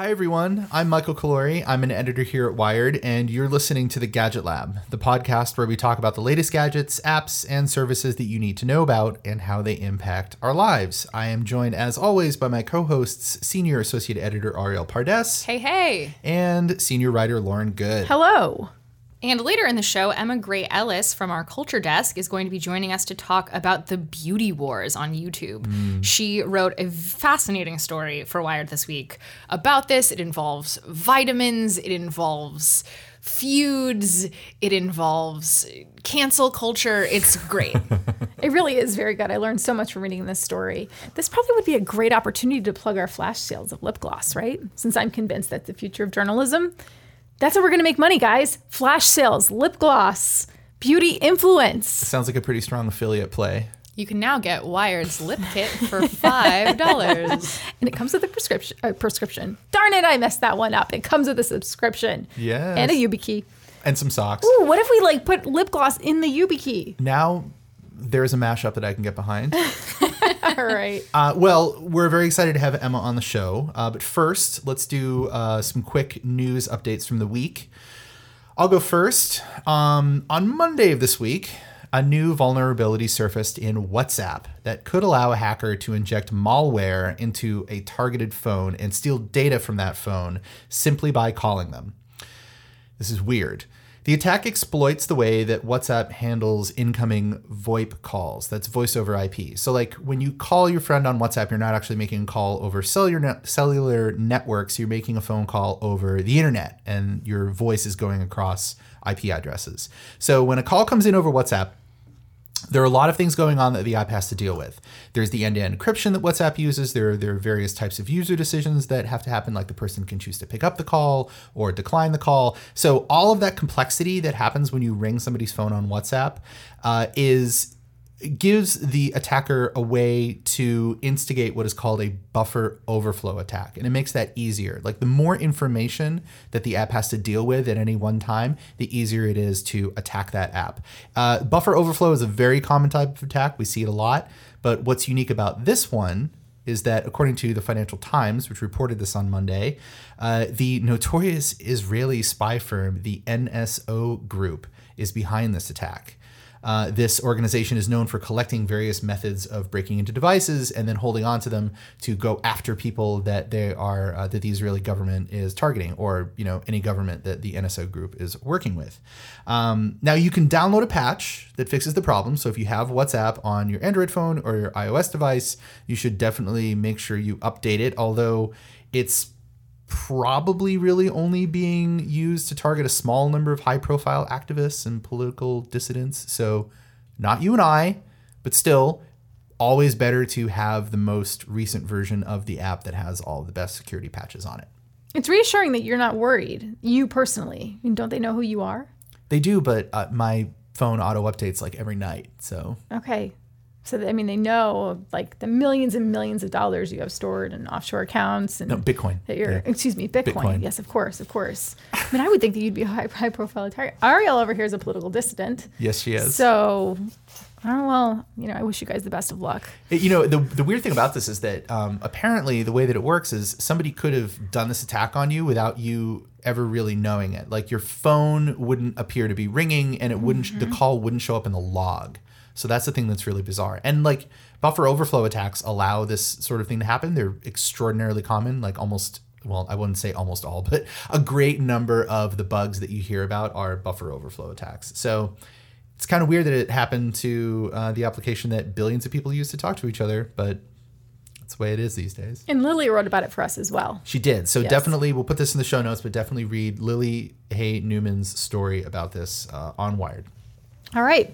Hi, everyone. I'm Michael Calore. I'm an editor here at Wired, and you're listening to the Gadget Lab, the podcast where we talk about the latest gadgets, apps, and services that you need to know about and how they impact our lives. I am joined, as always, by my co hosts, Senior Associate Editor Ariel Pardes Hey, hey. and Senior Writer Lauren Goode. Hello. And later in the show, Emma Grey Ellis from our Culture Desk is going to be joining us to talk about the beauty wars on YouTube. Mm. She wrote a fascinating story for Wired this week about this. It involves vitamins, it involves feuds, it involves cancel culture. It's great. It really is very good. I learned so much from reading this story. This probably would be a great opportunity to plug our flash sales of lip gloss, right? Since I'm convinced that's the future of journalism. That's how we're going to make money, guys. Flash sales, lip gloss, beauty influence. Sounds like a pretty strong affiliate play. you can now get Wired's lip kit for $5. And it comes with a prescription. Uh, prescription. Darn it, I messed that one up. It comes with a subscription. Yes. And a YubiKey. And some socks. Ooh, what if we like put lip gloss in the YubiKey? Now there's a mashup that I can get behind. All right. Uh, well, we're very excited to have Emma on the show. Uh, but first, let's do uh, some quick news updates from the week. I'll go first. Um, on Monday of this week, a new vulnerability surfaced in WhatsApp that could allow a hacker to inject malware into a targeted phone and steal data from that phone simply by calling them. This is weird. The attack exploits the way that WhatsApp handles incoming VoIP calls. That's voice over IP. So, like when you call your friend on WhatsApp, you're not actually making a call over cellular net, cellular networks. You're making a phone call over the internet, and your voice is going across IP addresses. So, when a call comes in over WhatsApp, there are a lot of things going on that the app has to deal with. There's the end-to-end encryption that WhatsApp uses. There, there are various types of user decisions that have to happen, like the person can choose to pick up the call or decline the call. So all of that complexity that happens when you ring somebody's phone on WhatsApp uh, is gives the attacker a way to instigate what is called a buffer overflow attack. And it makes that easier. Like the more information that the app has to deal with at any one time, the easier it is to attack that app. Uh, buffer overflow is a very common type of attack. We see it a lot. But what's unique about this one is that according to the Financial Times, which reported this on Monday, uh, the notorious Israeli spy firm, the NSO Group, is behind this attack. Uh, this organization is known for collecting various methods of breaking into devices and then holding on to them to go after people that they are uh, that the Israeli government is targeting, or you know any government that the NSO group is working with. Um, now you can download a patch that fixes the problem. So if you have WhatsApp on your Android phone or your iOS device, you should definitely make sure you update it. Although it's probably really only being used to target a small number of high profile activists and political dissidents. So, not you and I, but still, always better to have the most recent version of the app that has all the best security patches on it. It's reassuring that you're not worried, you personally. I mean, don't they know who you are? They do, but uh, my phone auto updates like every night. So, Okay. So, I mean, they know like the millions and millions of dollars you have stored in offshore accounts and no, Bitcoin. that you're, Yeah. excuse me, Bitcoin. Bitcoin. Yes, of course, of course. I mean, I would think that you'd be a high, high profile target. Ariel over here is a political dissident. Yes, she is. So, oh, well, you know, I wish you guys the best of luck. It- you know, the, the weird thing about this is that um, apparently the way that it works is somebody could have done this attack on you without you ever really knowing it. Like your phone wouldn't appear to be ringing and it wouldn't, the call wouldn't show up in the log. So that's the thing that's really bizarre. And like buffer overflow attacks allow this sort of thing to happen. They're extraordinarily common, like almost well, I wouldn't say almost all, but a great number of the bugs that you hear about are buffer overflow attacks. So it's kind of weird that it happened to uh, the application that billions of people use to talk to each other, but that's the way it is these days. And Lily wrote about it for us as well. She did. So Yes. definitely, we'll put this in the show notes, but definitely read Lily Hay Newman's story about this uh, on Wired. All right.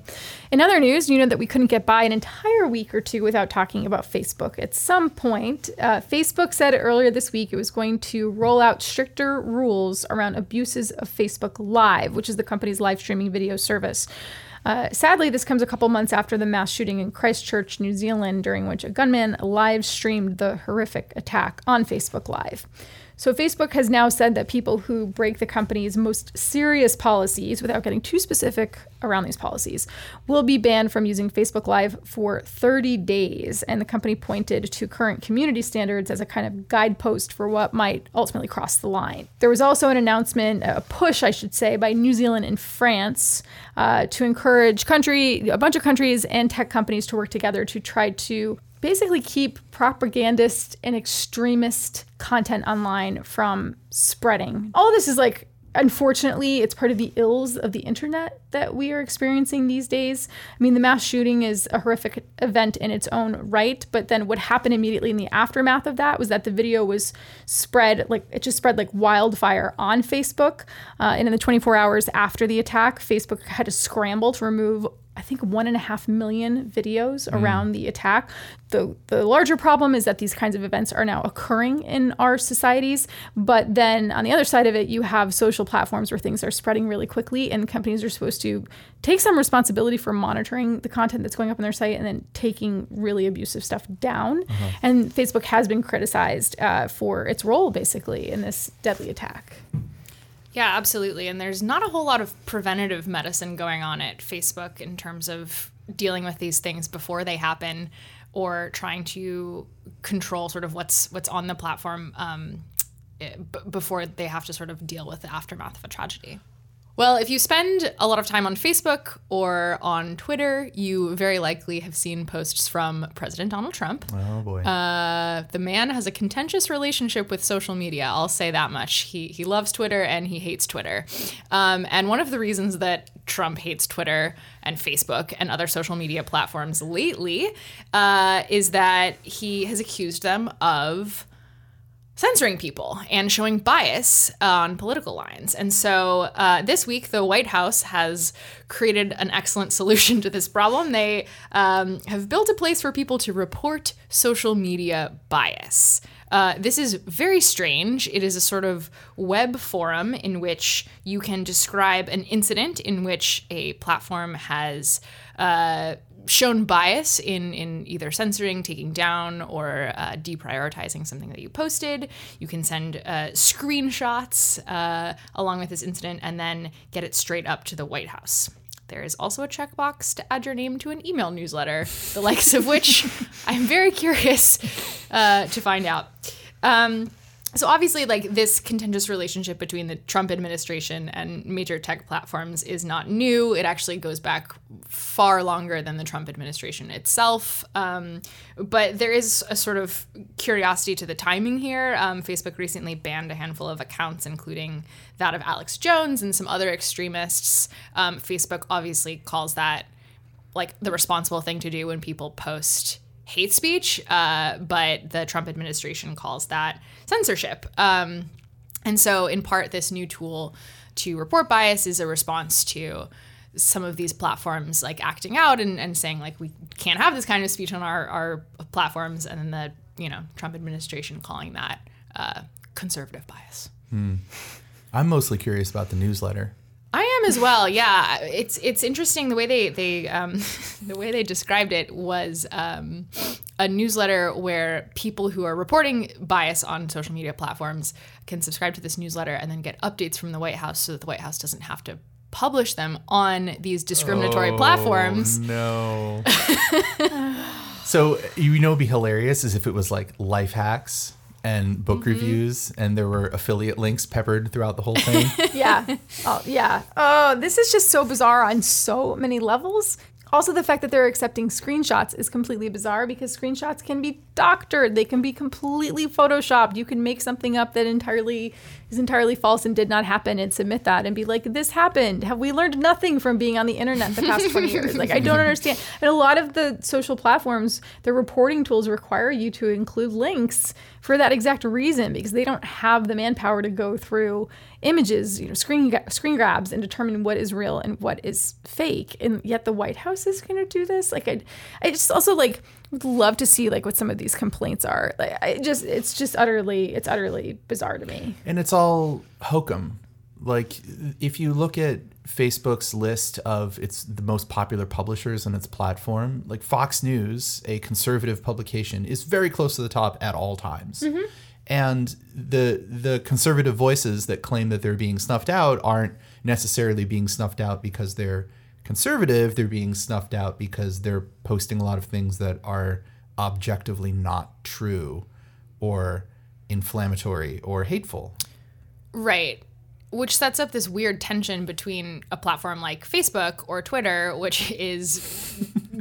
In other news, you know that we couldn't get by an entire week or two without talking about Facebook. At some point, uh, Facebook said earlier this week it was going to roll out stricter rules around abuses of Facebook Live, which is the company's live streaming video service. Uh, sadly, this comes a couple months after the mass shooting in Christchurch, New Zealand, during which a gunman live streamed the horrific attack on Facebook Live. So Facebook has now said that people who break the company's most serious policies, without getting too specific around these policies, will be banned from using Facebook Live for 30 days. And the company pointed to current community standards as a kind of guidepost for what might ultimately cross the line. There was also an announcement, a push, I should say, by New Zealand and France uh, to encourage country, a bunch of countries and tech companies to work together to try to basically keep propagandist and extremist content online from spreading. All this is like unfortunately it's part of the ills of the internet that we are experiencing these days. I mean the mass shooting is a horrific event in its own right, but then what happened immediately in the aftermath of that was that the video was spread like it just spread like wildfire on Facebook. Uh, and in the 24 hours after the attack, Facebook had to scramble to remove I think one and a half million videos around the attack. The the larger problem is that these kinds of events are now occurring in our societies. But then on the other side of it, you have social platforms where things are spreading really quickly, and companies are supposed to take some responsibility for monitoring the content that's going up on their site and then taking really abusive stuff down. And Facebook has been criticized uh, for its role basically in this deadly attack. Yeah, absolutely. And there's not a whole lot of preventative medicine going on at Facebook in terms of dealing with these things before they happen or trying to control sort of what's what's on the platform um, eh, b- before they have to sort of deal with the aftermath of a tragedy. Well, if you spend a lot of time on Facebook or on Twitter, you very likely have seen posts from President Donald Trump. Oh boy. Uh, the man has a contentious relationship with social media. I'll say that much. He he loves Twitter and he hates Twitter. Um, and one of the reasons that Trump hates Twitter and Facebook and other social media platforms lately uh, is that he has accused them of censoring people and showing bias on political lines. And so uh, this week, the White House has created an excellent solution to this problem. They um, have built a place for people to report social media bias. Uh, this is very strange. It is a sort of web forum in which you can describe an incident in which a platform has uh, shown bias in in either censoring, taking down, or uh, deprioritizing something that you posted. You can send uh, screenshots uh, along with this incident and then get it straight up to the White House. There is also a checkbox to add your name to an email newsletter, the likes of which I'm very curious uh, to find out. Um, so obviously, like this contentious relationship between the Trump administration and major tech platforms is not new. It actually goes back far longer than the Trump administration itself. Um, but there is a sort of curiosity to the timing here. Um, Facebook recently banned a handful of accounts, including that of Alex Jones and some other extremists. Um, Facebook obviously calls that like the responsible thing to do when people post hate speech, uh, but the Trump administration calls that censorship. Um, and so, in part, this new tool to report bias is a response to some of these platforms like acting out and, and saying like we can't have this kind of speech on our, our platforms and then the you know Trump administration calling that uh, conservative bias. I'm mostly curious about the newsletter. I am as well. Yeah, it's it's interesting the way they they um, the way they described it was um, a newsletter where people who are reporting bias on social media platforms can subscribe to this newsletter and then get updates from the White House so that the White House doesn't have to publish them on these discriminatory platforms. No. so you know, be hilarious is if it was like life hacks and book Mm-hmm. reviews, and there were affiliate links peppered throughout the whole thing. yeah. Oh, yeah. Oh, this is just so bizarre on so many levels. Also, the fact that they're accepting screenshots is completely bizarre because screenshots can be doctored. They can be completely photoshopped. You can make something up that entirely is entirely false and did not happen and submit that and be like, this happened. Have we learned nothing from being on the internet the past 20 years? Like, I don't understand. And a lot of the social platforms, their reporting tools require you to include links for that exact reason because they don't have the manpower to go through images, you know, screen screen grabs and determine what is real and what is fake. And yet the White House is going to do this. Like I I just also like would love to see like what some of these complaints are. Like I just it's just utterly it's utterly bizarre to me. and it's all hokum. Like if you look at Facebook's list of its the most popular publishers on its platform, like Fox News, a conservative publication, is very close to the top at all times. Mm-hmm. And the the conservative voices that claim that they're being snuffed out aren't necessarily being snuffed out because they're conservative. They're being snuffed out because they're posting a lot of things that are objectively not true, or inflammatory or hateful. Right. Which sets up this weird tension between a platform like Facebook or Twitter, which is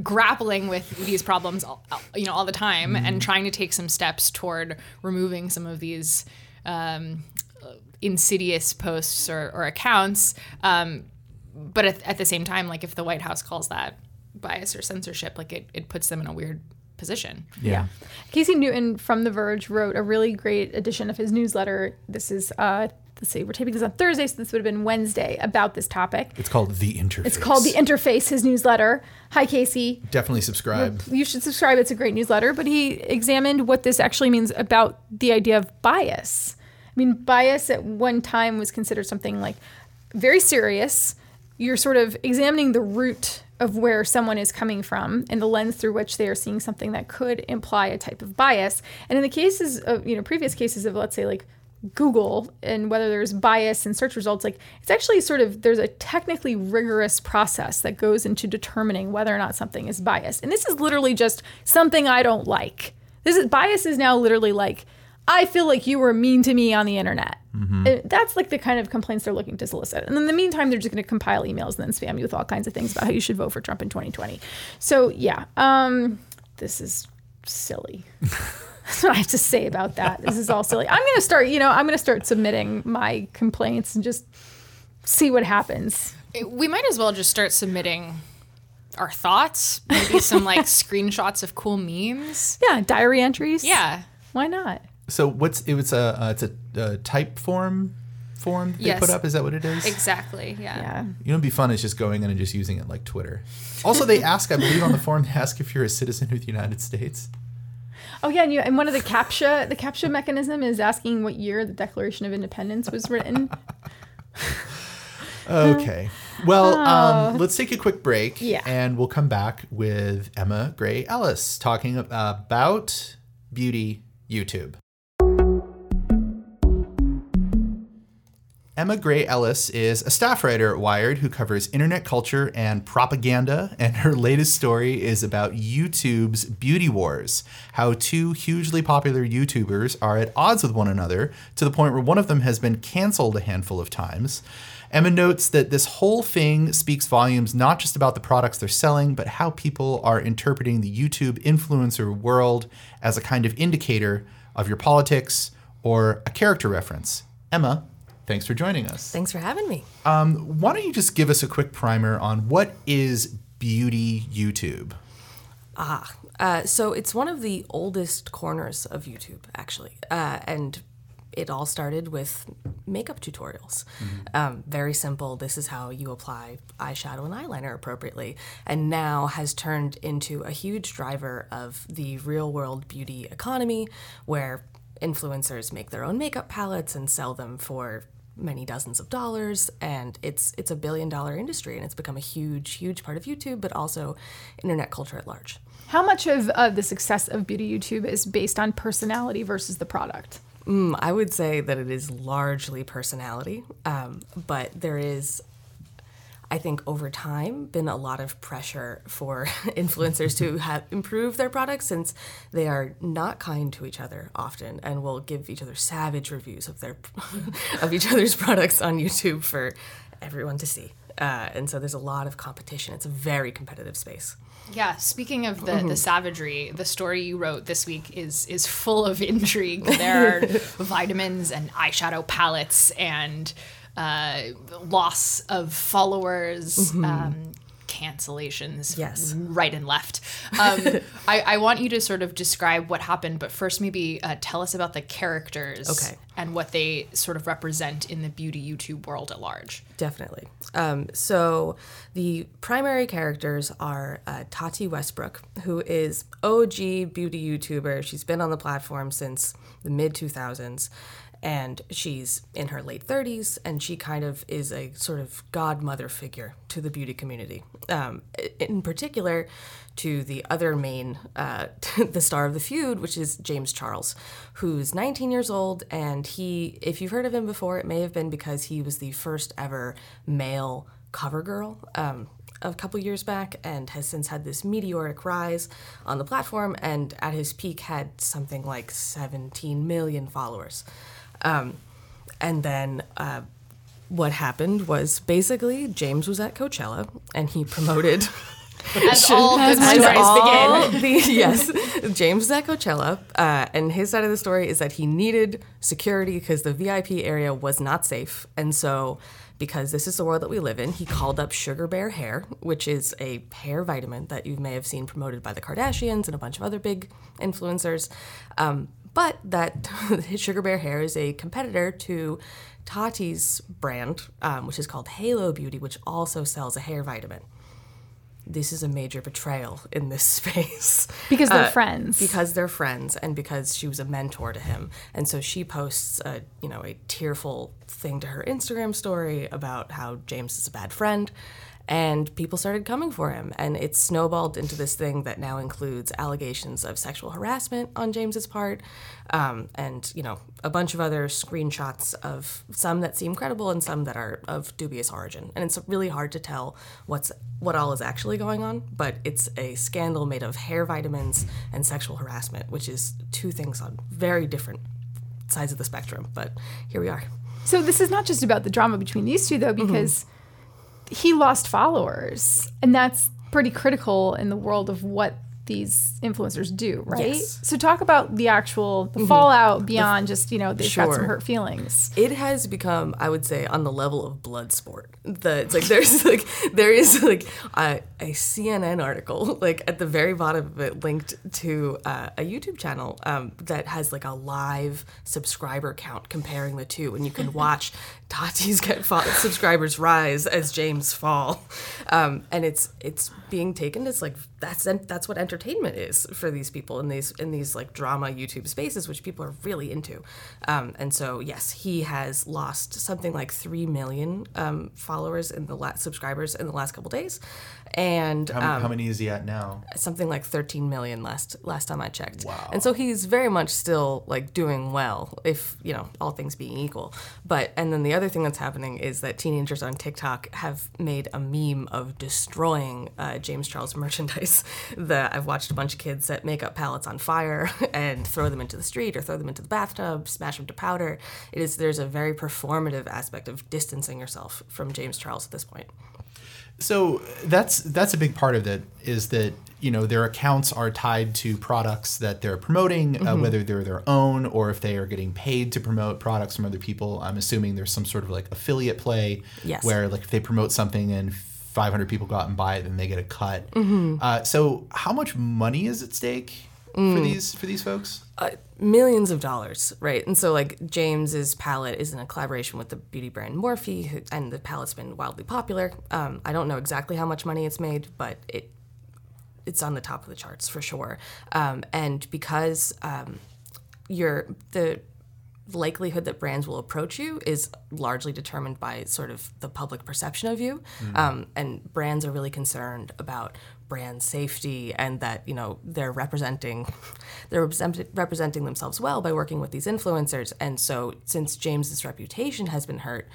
grappling with these problems, all, you know, all the time, Mm-hmm. and trying to take some steps toward removing some of these um, insidious posts or, or accounts. Um, but at, at the same time, like if the White House calls that bias or censorship, like it, it puts them in a weird position. Yeah. Casey Newton from The Verge wrote a really great edition of his newsletter. This is, uh, let's see, we're taping this on Thursday, so this would have been Wednesday about this topic. It's called the interface. It's called The Interface, his newsletter. Hi, Casey. Definitely subscribe. You should subscribe. It's a great newsletter. But he examined what this actually means about the idea of bias. I mean, bias at one time was considered something like very serious. You're sort of examining the root of where someone is coming from and the lens through which they are seeing something that could imply a type of bias. And in the cases of, you know, previous cases of, let's say, like Google and whether there's bias in search results, like it's actually sort of there's a technically rigorous process that goes into determining whether or not something is biased. And this is literally just something I don't like. This is bias is now literally like I feel like you were mean to me on the internet. And That's like the kind of complaints they're looking to solicit. And in the meantime, they're just going to compile emails and then spam you with all kinds of things about how you should vote for Trump in 2020. So yeah, um, this is silly. That's what I have to say about that. This is all silly. I'm going to start, you know, I'm going to start submitting my complaints and just see what happens. We might as well just start submitting our thoughts, maybe some like screenshots of cool memes. Yeah, diary entries. Yeah. Why not? So what's it was a uh, it's a, uh Typeform form that they Yes. put up. Is that what it is? Exactly. Yeah. Yeah. You know, it'd be fun is just going in and just using it like Twitter. Also, they ask, I believe, on the form, they ask if you're a citizen of the United States. Oh yeah, and, you, and one of the captcha, the captcha mechanism is asking what year the Declaration of Independence was written. Okay. Well, um, let's take a quick break. Yeah. And we'll come back with Emma Grey Ellis talking about beauty YouTube. Emma Grey Ellis is a staff writer at Wired who covers internet culture and propaganda, and her latest story is about YouTube's beauty wars. How two hugely popular YouTubers are at odds with one another to the point where one of them has been canceled a handful of times. Emma notes that this whole thing speaks volumes not just about the products they're selling, but how people are interpreting the YouTube influencer world as a kind of indicator of your politics or a character reference. Emma, thanks for joining us. Thanks for having me. Why don't you just give us a quick primer on what is beauty YouTube? Uh, so it's one of the oldest corners of YouTube, actually, uh, and it all started with makeup tutorials. Um, very simple. This is how you apply eyeshadow and eyeliner appropriately, and now has turned into a huge driver of the real world beauty economy, where influencers make their own makeup palettes and sell them for many dozens of dollars and it's it's a billion dollar industry and it's become a huge huge part of YouTube but also internet culture at large. How much of uh, the success of beauty YouTube is based on personality versus the product? Mm, I would say that it is largely personality, um, but there is, I think, over time, been a lot of pressure for influencers to have improve their products since they are not kind to each other often and will give each other savage reviews of their of each other's products on YouTube for everyone to see. Uh, and so there's a lot of competition. It's a very competitive space. Yeah, speaking of the, the savagery, the story you wrote this week is is full of intrigue. There are vitamins and eyeshadow palettes and uh, loss of followers, um, cancellations, Yes. right and left. Um, I, I want you to sort of describe what happened, but first maybe uh, tell us about the characters Okay. and what they sort of represent in the beauty YouTube world at large. Definitely. Um, so the primary characters are uh, Tati Westbrook, who is OG beauty YouTuber. She's been on the platform since the mid 2000s. And she's in her late 30s, and she kind of is a sort of godmother figure to the beauty community. Um, in particular, to the other main, uh, the star of the feud, which is James Charles, who's 19 years old. And he, if you've heard of him before, it may have been because he was the first ever male cover girl. Um, a couple years back and has since had this meteoric rise on the platform and at his peak had something like 17 million followers um, and then uh, what happened was basically james was at coachella and he promoted As all good as stories all begin. the- yes, James is at Coachella, uh, and his side of the story is that he needed security because the VIP area was not safe, and so because this is the world that we live in, he called up Sugar Bear Hair, which is a hair vitamin that you may have seen promoted by the Kardashians and a bunch of other big influencers. Um, but that Sugar Bear Hair is a competitor to Tati's brand, um, which is called Halo Beauty, which also sells a hair vitamin. This is a major betrayal in this space. Because they're Uh, friends. because they're friends and because she was a mentor to him. And so she posts a you know a tearful thing to her instagram story about how james is a bad friend and people started coming for him. And it snowballed into this thing that now includes allegations of sexual harassment on james's part um, and you know a bunch of other screenshots of some that seem credible and some that are of dubious origin. And it's really hard to tell what's what all is actually going on but it's a scandal made of hair vitamins and sexual harassment which is two things on very different sides of the spectrum but here we are. So this is not just about the drama between these two, though, Mm-hmm. Because he lost followers, and that's pretty critical in the world of what these influencers do, right? Yes. Mm-hmm. So talk about the actual the fallout beyond just you know they've got some hurt feelings. it has become i would say on the level of blood sport the it's like there's like there is like a, a cnn article like at the very bottom of it linked to uh, a youtube channel um, that has like a live subscriber count comparing the two. And you can watch tati's get fo- subscribers rise as james fall. Um, and it's it's being taken as like that's that's what entertainment is for these people in these in these like drama YouTube spaces, which people are really into. Um, and so yes, he has lost something like three million um, followers in the last subscribers in the last couple days, and How, um, how many is he at now? something like 13 million last last time I checked. Wow. And so he's very much still like doing well if, you know, all things being equal. But and then the other thing that's happening is that teenagers on TikTok have made a meme of destroying uh, James Charles merchandise. The I've watched a bunch of kids set makeup palettes on fire and throw them into the street or throw them into the bathtub, smash them to powder. It is there's a very performative aspect of distancing yourself from James Charles at this point. So that's that's a big part of it is that you know their accounts are tied to products that they're promoting, Mm-hmm. uh, whether they're their own or if they are getting paid to promote products from other people. I'm assuming there's some sort of like affiliate play Yes. where like if they promote something and 500 people go out and buy it, then they get a cut. Mm-hmm. Uh, so how much money is at stake Mm. for these for these folks? uh, millions of dollars, right? And so, like, James's palette is in a collaboration with the beauty brand Morphe, who, and the palette's been wildly popular. Um, I don't know exactly how much money it's made, but it it's on the top of the charts for sure. Um, and because um, you're the likelihood that brands will approach you is largely determined by sort of the public perception of you. Um, and brands are really concerned about brand safety and that you know they're representing they're representing themselves well by working with these influencers. And so since James's reputation has been hurt,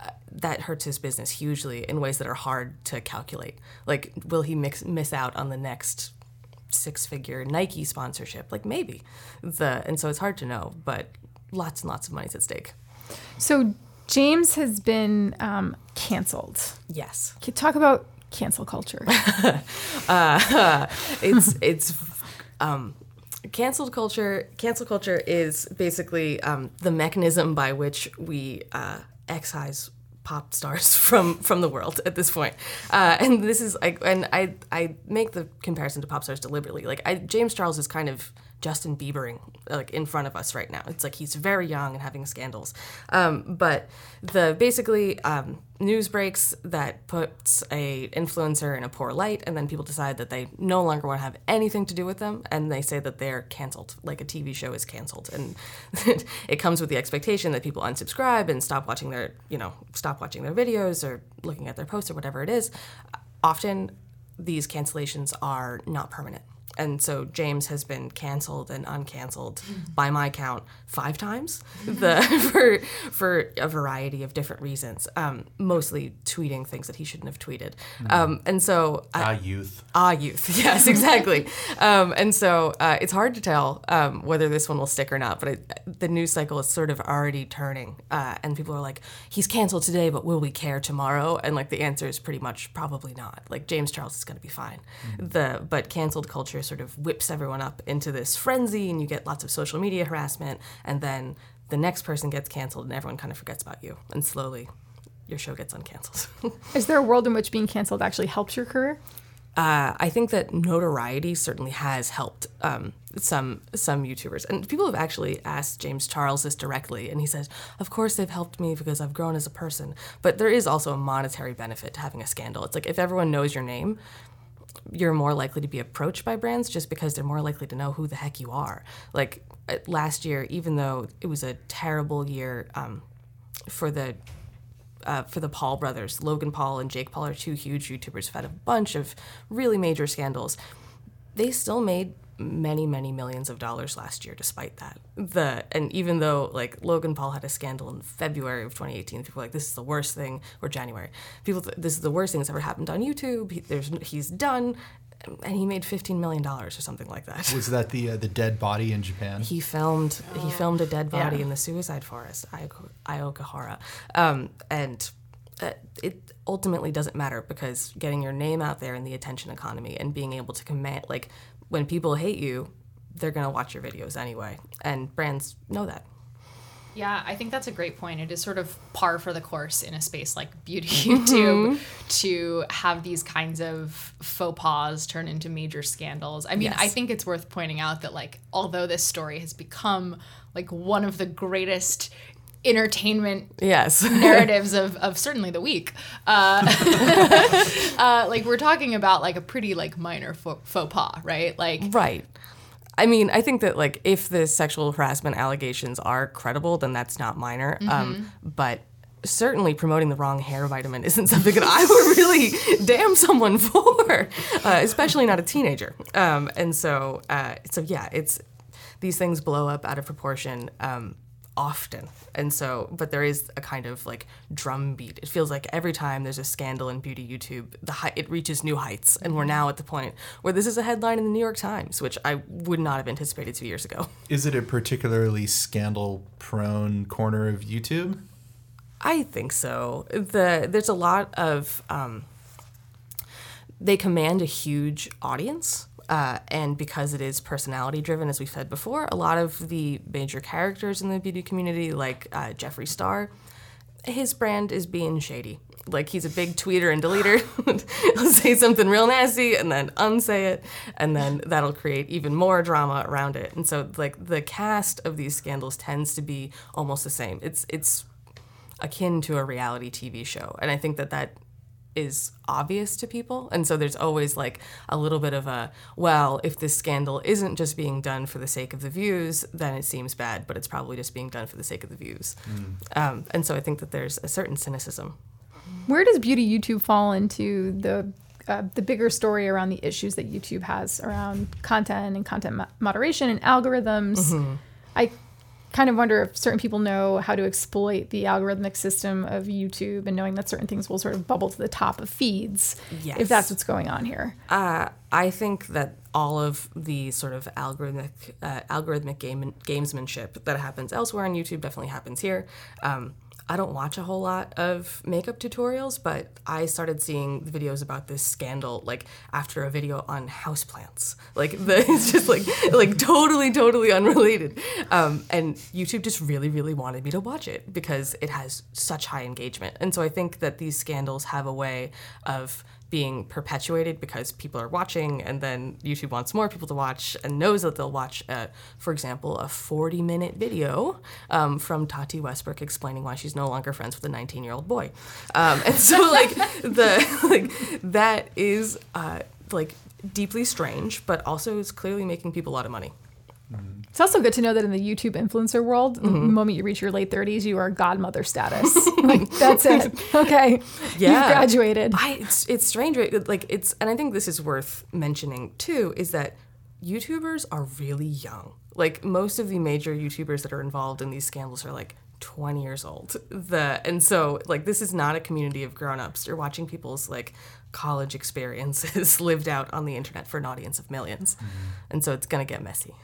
uh, that hurts his business hugely in ways that are hard to calculate. Like, will he mix, miss out on the next six figure Nike sponsorship? Like maybe. The and so it's hard to know, but lots and lots of money's at stake. So James has been um, canceled. Yes. Can you talk about cancel culture? It's it's um canceled culture cancel culture is basically um, the mechanism by which we uh, excise pop stars from from the world at this point uh, and this is like and i i make the comparison to pop stars deliberately like I, james charles is kind of Justin Biebering like in front of us right now. It's like he's very young and having scandals. Um, but the basically um, news breaks that puts a influencer in a poor light, and then people decide that they no longer want to have anything to do with them, and they say that they're canceled, like a TV show is canceled, and it comes with the expectation that people unsubscribe and stop watching their you know stop watching their videos or looking at their posts or whatever it is. Often these cancellations are not permanent. And so James has been canceled and uncanceled by my count five times the for for a variety of different reasons. Um, mostly tweeting things that he shouldn't have tweeted. Um, and so I, Ah, youth. Ah, youth. Yes, exactly. um, and so uh, it's hard to tell um, whether this one will stick or not. But it, the news cycle is sort of already turning, uh, and people are like, "He's canceled today, but will we care tomorrow?" And like the answer is pretty much probably not. Like James Charles is going to be fine. The but canceled culture sort of whips everyone up into this frenzy, and you get lots of social media harassment, and then the next person gets canceled, and everyone kind of forgets about you, and slowly. Your show gets uncanceled. Is there a world in which being canceled actually helps your career? uh, I think that notoriety certainly has helped um, some some YouTubers, and people have actually asked James Charles this directly, and he says, "Of course they've helped me because I've grown as a person, but there is also a monetary benefit to having a scandal. It's like if everyone knows your name." You're more likely to be approached by brands just because they're more likely to know who the heck you are. Like uh, last year, even though it was a terrible year um, for the uh, for the Paul brothers. Logan Paul and Jake Paul are two huge YouTubers who've had a bunch of really major scandals. They still made many, many millions of dollars last year despite that. The and even though like Logan Paul had a scandal in February of 2018, people were like this is the worst thing or January. People th- this is the worst thing that's ever happened on YouTube. He, there's he's done and he made 15 million dollars or something like that. Was that the uh, the dead body in Japan? He filmed he filmed a dead body Yeah. in the suicide forest, Ioka- Iokahara, um, and uh, it ultimately doesn't matter because getting your name out there in the attention economy and being able to command like when people hate you, they're gonna watch your videos anyway, and brands know that. Yeah, I think that's a great point. It is sort of par for the course in a space like beauty YouTube mm-hmm. to have these kinds of faux pas turn into major scandals. I mean, Yes. I think it's worth pointing out that like although this story has become like one of the greatest entertainment Yes. narratives of, of certainly the week. Uh, uh, like we're talking about like a pretty like minor faux, faux pas, right? Like Right. I mean, I think that like if the sexual harassment allegations are credible, then that's not minor. Um, but certainly promoting the wrong hair vitamin isn't something that I would really damn someone for, uh, especially not a teenager. Um, and so, uh, so yeah, it's these things blow up out of proportion. Um, often. And so but there is a kind of like drum beat it feels like every time there's a scandal in beauty youtube the hei- it reaches new heights. And we're now at the point where this is a headline in the new york times which i would not have anticipated two years ago. Is it a particularly scandal prone corner of YouTube? I think so. The there's a lot of um, they command a huge audience, uh, and because it is personality driven, as we've said before, a lot of the major characters in the beauty community, like uh, Jeffree Star, his brand is being shady. Like he's a big tweeter and deleter. He'll say something real nasty and then unsay it, and then that'll create even more drama around it. And so, like the cast of these scandals tends to be almost the same. It's it's akin to a reality TV show. And I think that that is obvious to people. And so there's always like a little bit of a, well, if this scandal isn't just being done for the sake of the views, then it seems bad, but it's probably just being done for the sake of the views. Um, and so I think that there's a certain cynicism. Where does beauty YouTube fall into the uh, the bigger story around the issues that YouTube has around content and content mo- moderation and algorithms? I kind of wonder if certain people know how to exploit the algorithmic system of YouTube and knowing that certain things will sort of bubble to the top of feeds. Yes. If that's what's going on here. Uh, I think that all of the sort of algorithmic uh, algorithmic game gamesmanship that happens elsewhere on YouTube definitely happens here. Um, I don't watch a whole lot of makeup tutorials, but I started seeing videos about this scandal like after a video on houseplants. Like the, it's just like like totally totally unrelated. Um, and YouTube just really really wanted me to watch it because it has such high engagement. And so I think that these scandals have a way of being perpetuated because people are watching and then YouTube wants more people to watch and knows that they'll watch, uh, for example, a 40 minute video um, from Tati Westbrook explaining why she's no longer friends with a 19 year old boy. Um, and so, like, the, like, that is, uh, like, deeply strange, but also is clearly making people a lot of money. It's also good to know that in the YouTube influencer world, the mm-hmm. moment you reach your late 30s, you are godmother status. like, that's it. Okay. Yeah. You've graduated. I, it's it's strange, right? Like it's, and I think this is worth mentioning too, is that YouTubers are really young. Like most of the major YouTubers that are involved in these scandals are like 20 years old. The and so like this is not a community of grown-ups. You're watching people's like college experiences lived out on the internet for an audience of 1000000s mm-hmm. and so it's gonna get messy.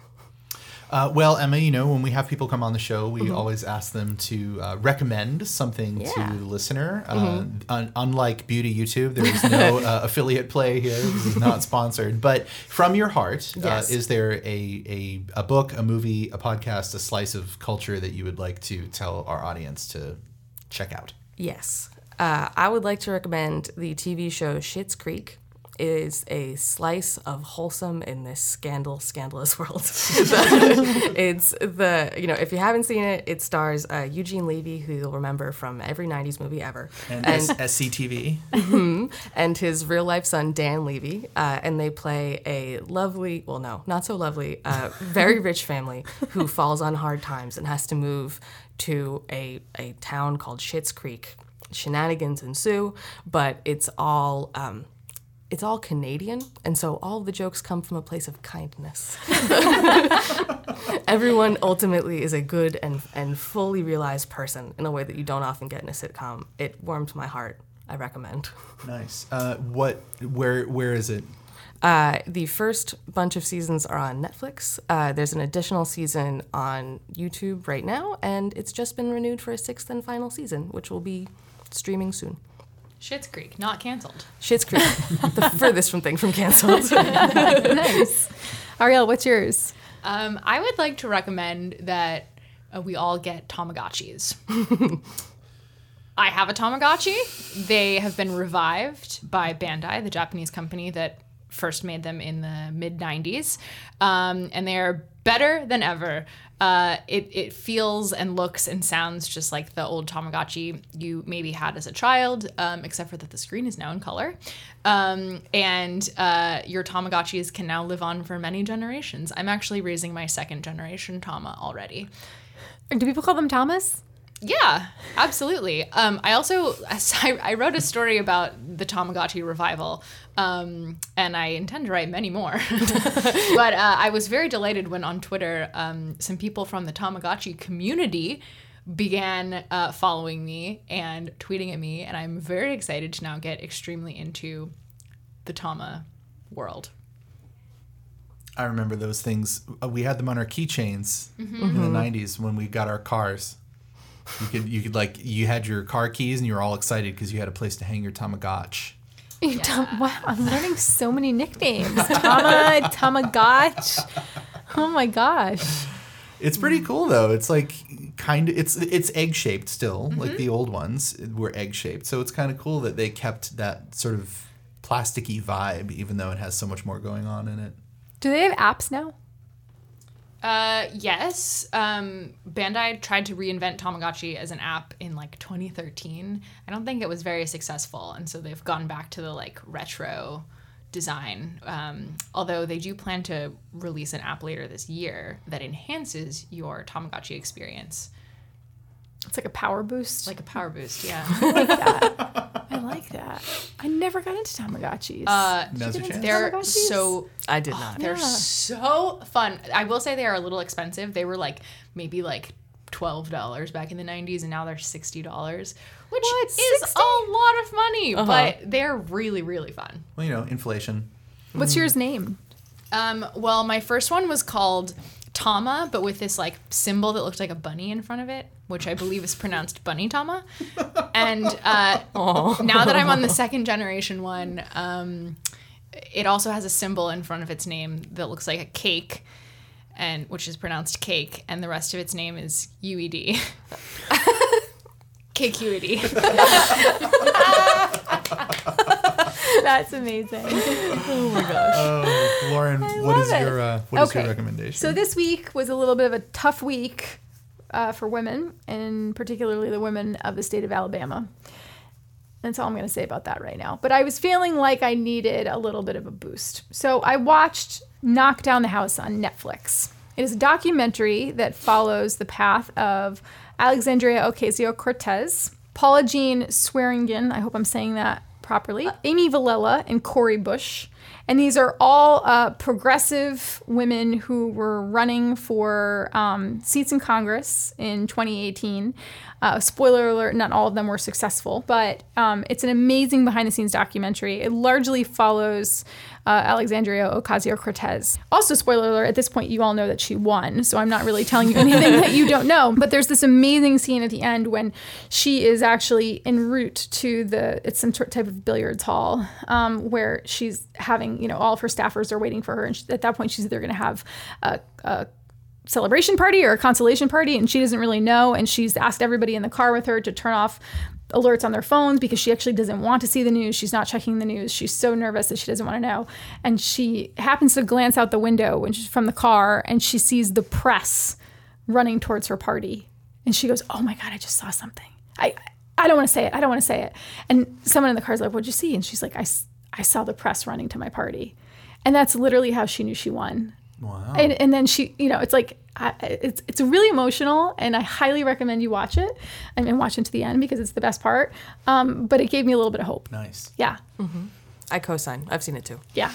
Uh, well, Emma, you know, when we have people come on the show, we always ask them to uh, recommend something Yeah. to the listener. Uh, un- unlike Beauty YouTube, there is no uh, affiliate play here. This is not sponsored. But from your heart, Yes. uh, is there a, a, a book, a movie, a podcast, a slice of culture that you would like to tell our audience to check out? Yes. Uh, I would like to recommend the TV show Schitt's Creek. Is a slice of wholesome in this scandal, scandalous world. it's the, you know, if you haven't seen it, it stars uh, Eugene Levy, who you'll remember from every 90s movie ever, And, and, SCTV. and his real life son, Dan Levy. Uh, and they play a lovely, well, no, not so lovely, uh, very rich family who falls on hard times and has to move to a, a town called Schitt's Creek. Shenanigans ensue, but it's all. Um, it's all Canadian, and so all the jokes come from a place of kindness. Everyone ultimately is a good and, and fully realized person in a way that you don't often get in a sitcom. It warmed my heart. I recommend. Nice. Uh, what? Where? Where is it? Uh, the first bunch of seasons are on Netflix. Uh, there's an additional season on YouTube right now, and it's just been renewed for a sixth and final season, which will be streaming soon. Schitt's Creek, not canceled. Schitt's Creek, the furthest from thing from canceled. nice. Ariel, what's yours? Um, I would like to recommend that uh, we all get Tamagotchis. I have a Tamagotchi. They have been revived by Bandai, the Japanese company that first made them in the mid 90s. Um, and they are better than ever. Uh, it, it feels and looks and sounds just like the old Tamagotchi you maybe had as a child, um, except for that the screen is now in color. Um, and uh, your Tamagotchis can now live on for many generations. I'm actually raising my second generation Tama already. Do people call them Thomas? Yeah, absolutely. Um, I also I, I wrote a story about the Tamagotchi revival, um, and I intend to write many more. but uh, I was very delighted when on Twitter, um, some people from the Tamagotchi community began uh, following me and tweeting at me, and I'm very excited to now get extremely into the Tama world. I remember those things. Uh, We had them on our keychains Mm-hmm. in the '90s when we got our cars. You could, you could like, you had your car keys and you were all excited because you had a place to hang your Tamagotchi. You don't- wow, I'm learning so many nicknames. Tama, Tamagotch. Oh my gosh. It's pretty cool though. It's like kind of it's it's egg shaped still, like Mm-hmm. the old ones were egg shaped. So it's kind of cool that they kept that sort of plasticky vibe, even though it has so much more going on in it. Do they have apps now? Uh, yes. Um, Bandai tried to reinvent Tamagotchi as an app in like 2013. I don't think it was very successful, and so they've gone back to the like retro design. Um, although they do plan to release an app later this year that enhances your Tamagotchi experience, It's like a power boost. like a power boost. Yeah. I like that. I never got into Tamagotchis. Uh, Now's your chance. they're Tamagotchis? so I did not. They're Yeah. so fun. I will say they are a little expensive. They were like maybe like twelve dollars back in the nineties, and now they're sixty dollars, which What? is 60? a lot of money. But they're really really fun. Well, you know, inflation. What's yours name? Um, well, my first one was called Tama, but with this like symbol that looked like a bunny in front of it, which I believe is pronounced Bunny Tama. And uh, now that I'm on the second generation one, um, it also has a symbol in front of its name that looks like a cake, and which is pronounced cake, and the rest of its name is UED. KQED. That's amazing. Oh, my gosh. Oh, Lauren, what is it. your uh, what is Okay. your recommendation? So this week was a little bit of a tough week uh, for women, and particularly the women of the state of Alabama. That's all I'm going to say about that right now. But I was feeling like I needed a little bit of a boost. So I watched Knock Down the House on Netflix. It is a documentary that follows the path of Alexandria Ocasio Cortez, Paula Jean Swearengin, I hope I'm saying that properly, Amy Vilela, and Cori Bush. And these are all uh, progressive women who were running for um, seats in Congress in 2018. Uh, spoiler alert, not all of them were successful, but um, it's an amazing behind the scenes documentary. It largely follows uh, Alexandria Ocasio Cortez. Also, spoiler alert, at this point, you all know that she won, so I'm not really telling you anything that you don't know. But there's this amazing scene at the end when she is actually en route to the, it's some sort- type of billiards hall um, where she's having, you know, all of her staffers are waiting for her. And she, at that point, she's either going to have a, a celebration party or a consolation party and she doesn't really know and she's asked everybody in the car with her to turn off alerts on their phones because she actually doesn't want to see the news. She's not checking the news. She's so nervous that she doesn't want to know. And she happens to glance out the window when she's from the car and she sees the press running towards her party. And she goes oh my god i just saw something. I i don't want to say it. I don't want to say it. And someone in the car is like what'd you see? And she's like "I I saw the press running to my party. And that's literally how she knew she won. Wow. and, and then she you know it's like I, it's it's really emotional and i highly recommend you watch it and, and watch it to the end because it's the best part um, but it gave me a little bit of hope nice. yeah I co-sign. I've seen it too. yeah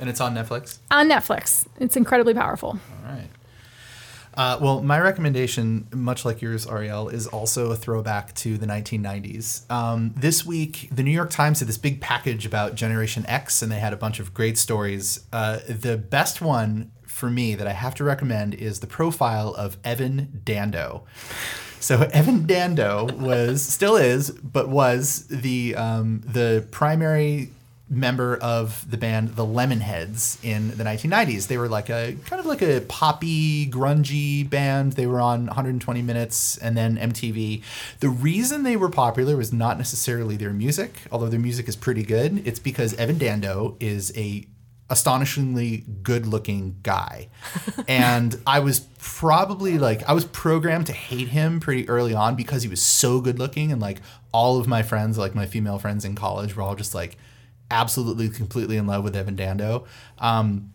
And it's on Netflix. on netflix it's incredibly powerful All right. Uh, well, my recommendation, much like yours, Arielle, is also a throwback to the 1990s. Um, this week, the New York Times had this big package about Generation X, and they had a bunch of great stories. Uh, the best one for me that I have to recommend is the profile of Evan Dando. So Evan Dando was, still is, but was the um, the primary member of the band the Lemonheads in the 1990s. They were like a kind of like a poppy, grungy band. They were on 120 Minutes and then MTV. The reason they were popular was not necessarily their music, although their music is pretty good. It's because Evan Dando is a astonishingly good-looking guy. and I was probably like I was programmed to hate him pretty early on because he was so good-looking and like all of my friends, like my female friends in college were all just like absolutely completely in love with Evan Dando. Um,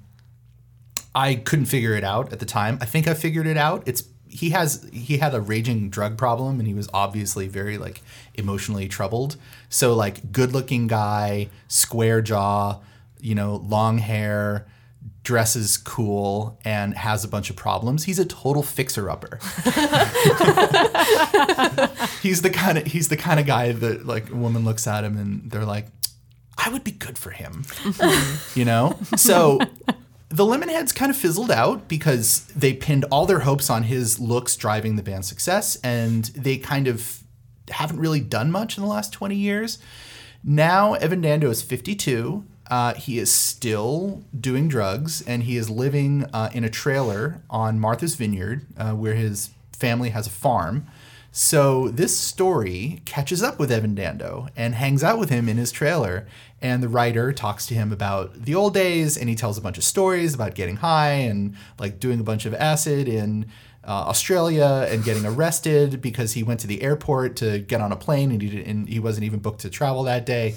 I couldn't figure it out at the time. I think I figured it out. It's he has he had a raging drug problem and he was obviously very like emotionally troubled. So like good looking guy, square jaw, you know, long hair, dresses cool and has a bunch of problems. He's a total fixer upper. he's the kind of he's the kind of guy that like a woman looks at him and they're like I would be good for him. Mm-hmm. you know? So the Lemonheads kind of fizzled out because they pinned all their hopes on his looks driving the band's success, and they kind of haven't really done much in the last 20 years. Now, Evan Dando is 52. Uh, he is still doing drugs, and he is living uh, in a trailer on Martha's Vineyard, uh, where his family has a farm. So this story catches up with Evan Dando and hangs out with him in his trailer. And the writer talks to him about the old days, and he tells a bunch of stories about getting high and like doing a bunch of acid in uh, Australia and getting arrested because he went to the airport to get on a plane and he and he wasn't even booked to travel that day.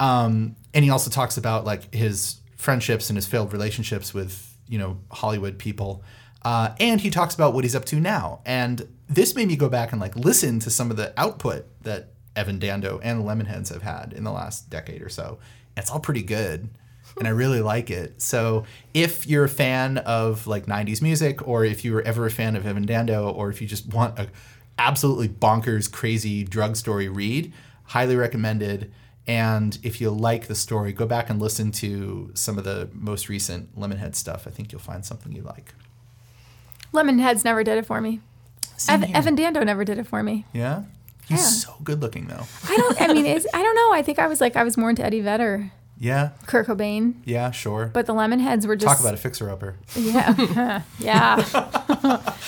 Um, and he also talks about like his friendships and his failed relationships with you know Hollywood people. Uh, and he talks about what he's up to now. And this made me go back and like listen to some of the output that Evan Dando and the Lemonheads have had in the last decade or so. It's all pretty good. And I really like it. So if you're a fan of like 90s music, or if you were ever a fan of Evan Dando, or if you just want a absolutely bonkers, crazy drug story read, highly recommended. And if you like the story, go back and listen to some of the most recent Lemonhead stuff. I think you'll find something you like. lemonheads never did it for me Ev- evan dando never did it for me Yeah. He's Yeah. so good looking though. i don't i mean it's, i don't know i think i was like i was more into eddie vedder Yeah. kurt cobain Yeah, sure. but the lemonheads were just Talk about a fixer upper. Yeah, yeah.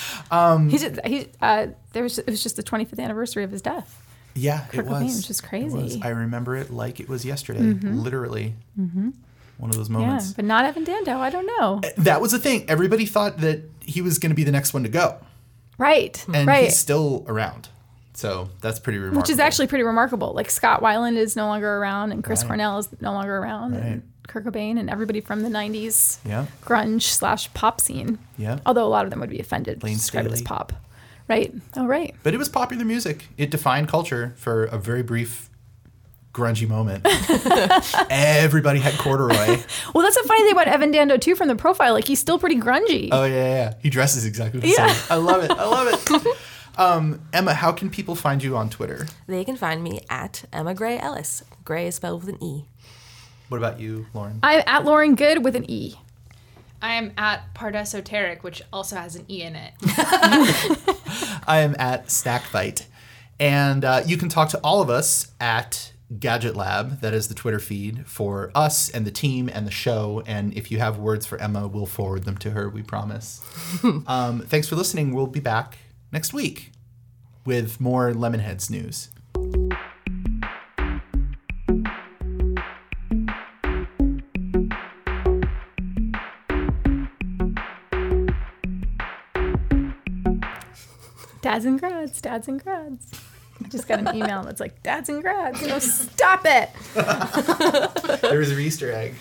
um, he just he uh, there was it was just the 25th anniversary of his death. Yeah, it Kurt Cobain, was. which is It was. crazy. I remember it like it was yesterday. Mm-hmm. Literally. Mm-hmm. One of those moments. Yeah, but not Evan Dando. I don't know. Eh, that was the thing. Everybody thought that he was going to be the next one to go, Right, and right. he's still around. So that's pretty remarkable. Which is actually pretty remarkable. Like Scott Weiland is no longer around, and Chris Right. Cornell is no longer around, Right. and Kurt Cobain, and everybody from the '90s yeah, grunge slash pop scene. yeah. Although a lot of them would be offended Lane describe it as pop. Right. Oh, right. But it was popular music. It defined culture for a very brief, grungy moment. Everybody had corduroy. Well, that's the funny thing about Evan Dando too. From the profile, like he's still pretty grungy. Oh yeah, yeah. He dresses exactly the Yeah. same. I love it. I love it. Um, Emma, how can people find you on Twitter? They can find me at Emma Grey Ellis. Grey is spelled with an E. What about you, Lauren? I'm at Lauren Goode with an E. I am at Pardesoteric, which also has an E in it. I am at Snackfight. And uh, you can talk to all of us at Gadget Lab. That is the Twitter feed for us and the team and the show. And if you have words for Emma, we'll forward them to her, we promise. um, thanks for listening. We'll be back next week with more Lemonheads news. Dads and grads, dads and grads. I just got an email that's like, dads and grads. You know, stop it. There was an Easter egg.